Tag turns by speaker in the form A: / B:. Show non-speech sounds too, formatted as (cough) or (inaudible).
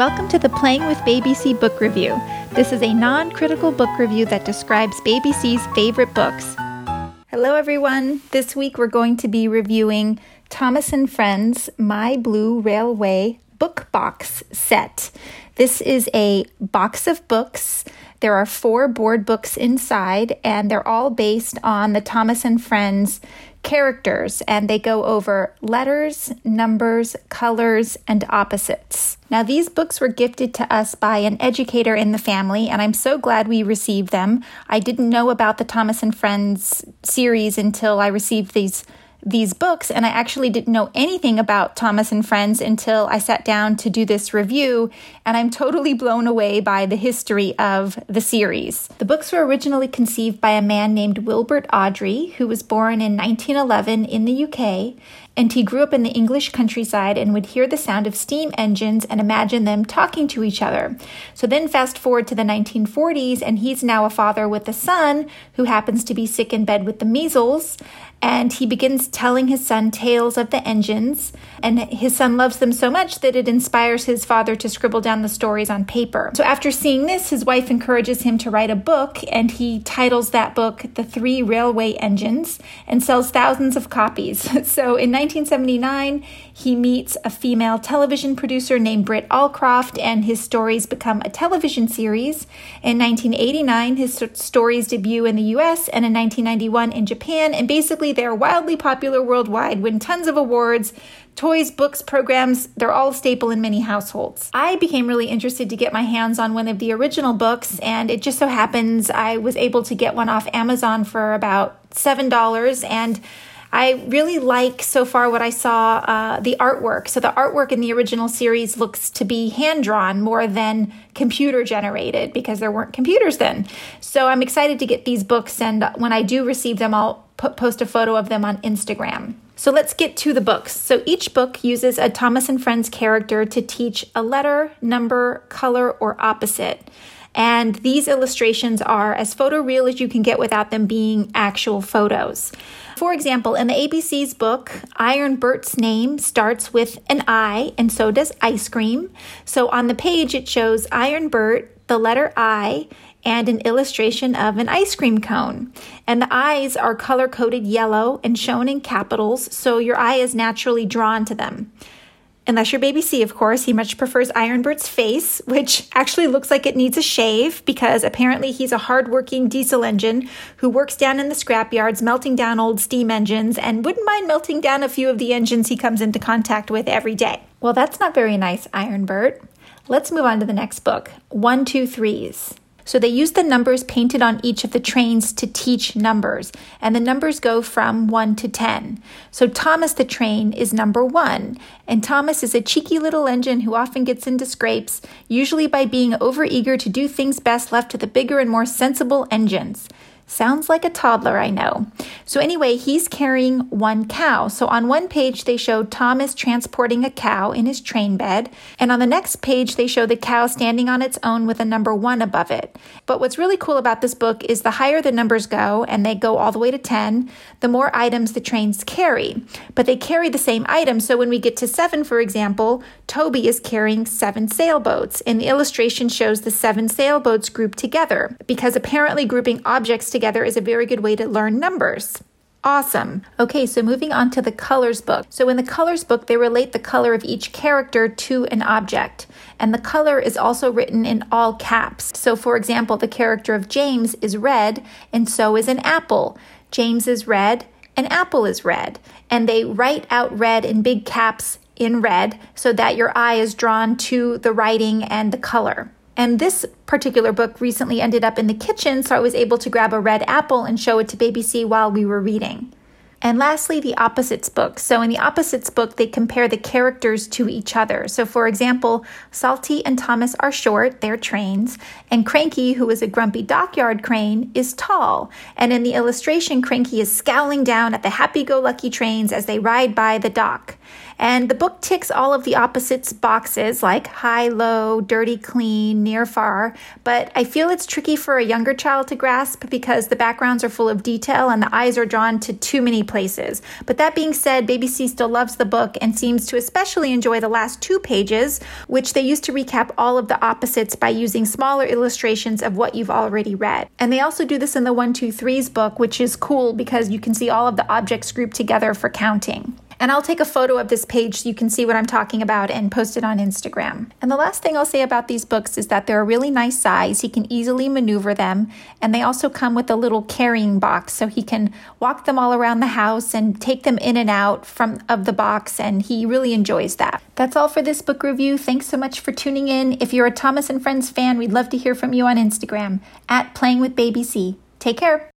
A: Welcome to the Playing with Baby C book review. This is a non critical book review that describes Baby C's favorite books. Hello, everyone. This week we're going to be reviewing Thomas and Friends My Blue Railway book box set. This is a box of books. There are four board books inside, and they're all based on the Thomas and Friends characters, and they go over letters, numbers, colors, and opposites. Now, these books were gifted to us by an educator in the family, and I'm so glad we received them. I didn't know about the Thomas and Friends series until I received these these books and I actually didn't know anything about Thomas and Friends until I sat down to do this review and I'm totally blown away by the history of the series. The books were originally conceived by a man named Wilbert Awdry who was born in 1911 in the UK and he grew up in the English countryside and would hear the sound of steam engines and imagine them talking to each other. So then fast forward to the 1940s and he's now a father with a son who happens to be sick in bed with the measles and he begins telling his son tales of the engines. And his son loves them so much that it inspires his father to scribble down the stories on paper. So, after seeing this, his wife encourages him to write a book, and he titles that book The Three Railway Engines and sells thousands of copies. (laughs) So, in 1979, he meets a female television producer named Britt Allcroft, and his stories become a television series. In 1989, his stories debut in the US, and in 1991 in Japan, and basically they are wildly popular worldwide, win tons of awards, toys, books, programs, they're all a staple in many households. I became really interested to get my hands on one of the original books, and it just so happens I was able to get one off Amazon for about $7 and I really like so far what I saw uh, the artwork. So, the artwork in the original series looks to be hand drawn more than computer generated because there weren't computers then. So, I'm excited to get these books, and when I do receive them, I'll put, post a photo of them on Instagram. So let's get to the books. So each book uses a Thomas and Friends character to teach a letter, number, color, or opposite. And these illustrations are as photoreal as you can get without them being actual photos. For example, in the ABC's book, Iron Bert's name starts with an I, and so does ice cream. So on the page, it shows Iron Bert, the letter I, and an illustration of an ice cream cone. And the eyes are color coded yellow and shown in capitals, so your eye is naturally drawn to them. Unless you're baby C, of course, he much prefers Iron Bert's face, which actually looks like it needs a shave because apparently he's a hardworking diesel engine who works down in the scrapyards melting down old steam engines and wouldn't mind melting down a few of the engines he comes into contact with every day. Well, that's not very nice, Ironbird. Let's move on to the next book One, Two, Threes. So they use the numbers painted on each of the trains to teach numbers, and the numbers go from 1 to 10. So Thomas the train is number 1, and Thomas is a cheeky little engine who often gets into scrapes, usually by being overeager to do things best left to the bigger and more sensible engines. Sounds like a toddler, I know. So, anyway, he's carrying one cow. So, on one page, they show Thomas transporting a cow in his train bed. And on the next page, they show the cow standing on its own with a number one above it. But what's really cool about this book is the higher the numbers go, and they go all the way to 10, the more items the trains carry. But they carry the same items. So, when we get to seven, for example, Toby is carrying seven sailboats. And the illustration shows the seven sailboats grouped together because apparently grouping objects together together is a very good way to learn numbers. Awesome. Okay, so moving on to the colors book. So in the colors book, they relate the color of each character to an object. And the color is also written in all caps. So for example, the character of James is red, and so is an apple. James is red, an apple is red. And they write out red in big caps in red so that your eye is drawn to the writing and the color. And this particular book recently ended up in the kitchen, so I was able to grab a red apple and show it to Baby C while we were reading. And lastly, the opposites book. So, in the opposites book, they compare the characters to each other. So, for example, Salty and Thomas are short, they're trains, and Cranky, who is a grumpy dockyard crane, is tall. And in the illustration, Cranky is scowling down at the happy go lucky trains as they ride by the dock. And the book ticks all of the opposites boxes like high, low, dirty, clean, near, far. But I feel it's tricky for a younger child to grasp because the backgrounds are full of detail and the eyes are drawn to too many places. But that being said, Baby C still loves the book and seems to especially enjoy the last two pages, which they used to recap all of the opposites by using smaller illustrations of what you've already read. And they also do this in the 123's book, which is cool because you can see all of the objects grouped together for counting. And I'll take a photo of this page so you can see what I'm talking about and post it on Instagram. And the last thing I'll say about these books is that they're a really nice size. He can easily maneuver them. And they also come with a little carrying box so he can walk them all around the house and take them in and out from of the box. And he really enjoys that. That's all for this book review. Thanks so much for tuning in. If you're a Thomas and Friends fan, we'd love to hear from you on Instagram at Playing with Baby C. Take care.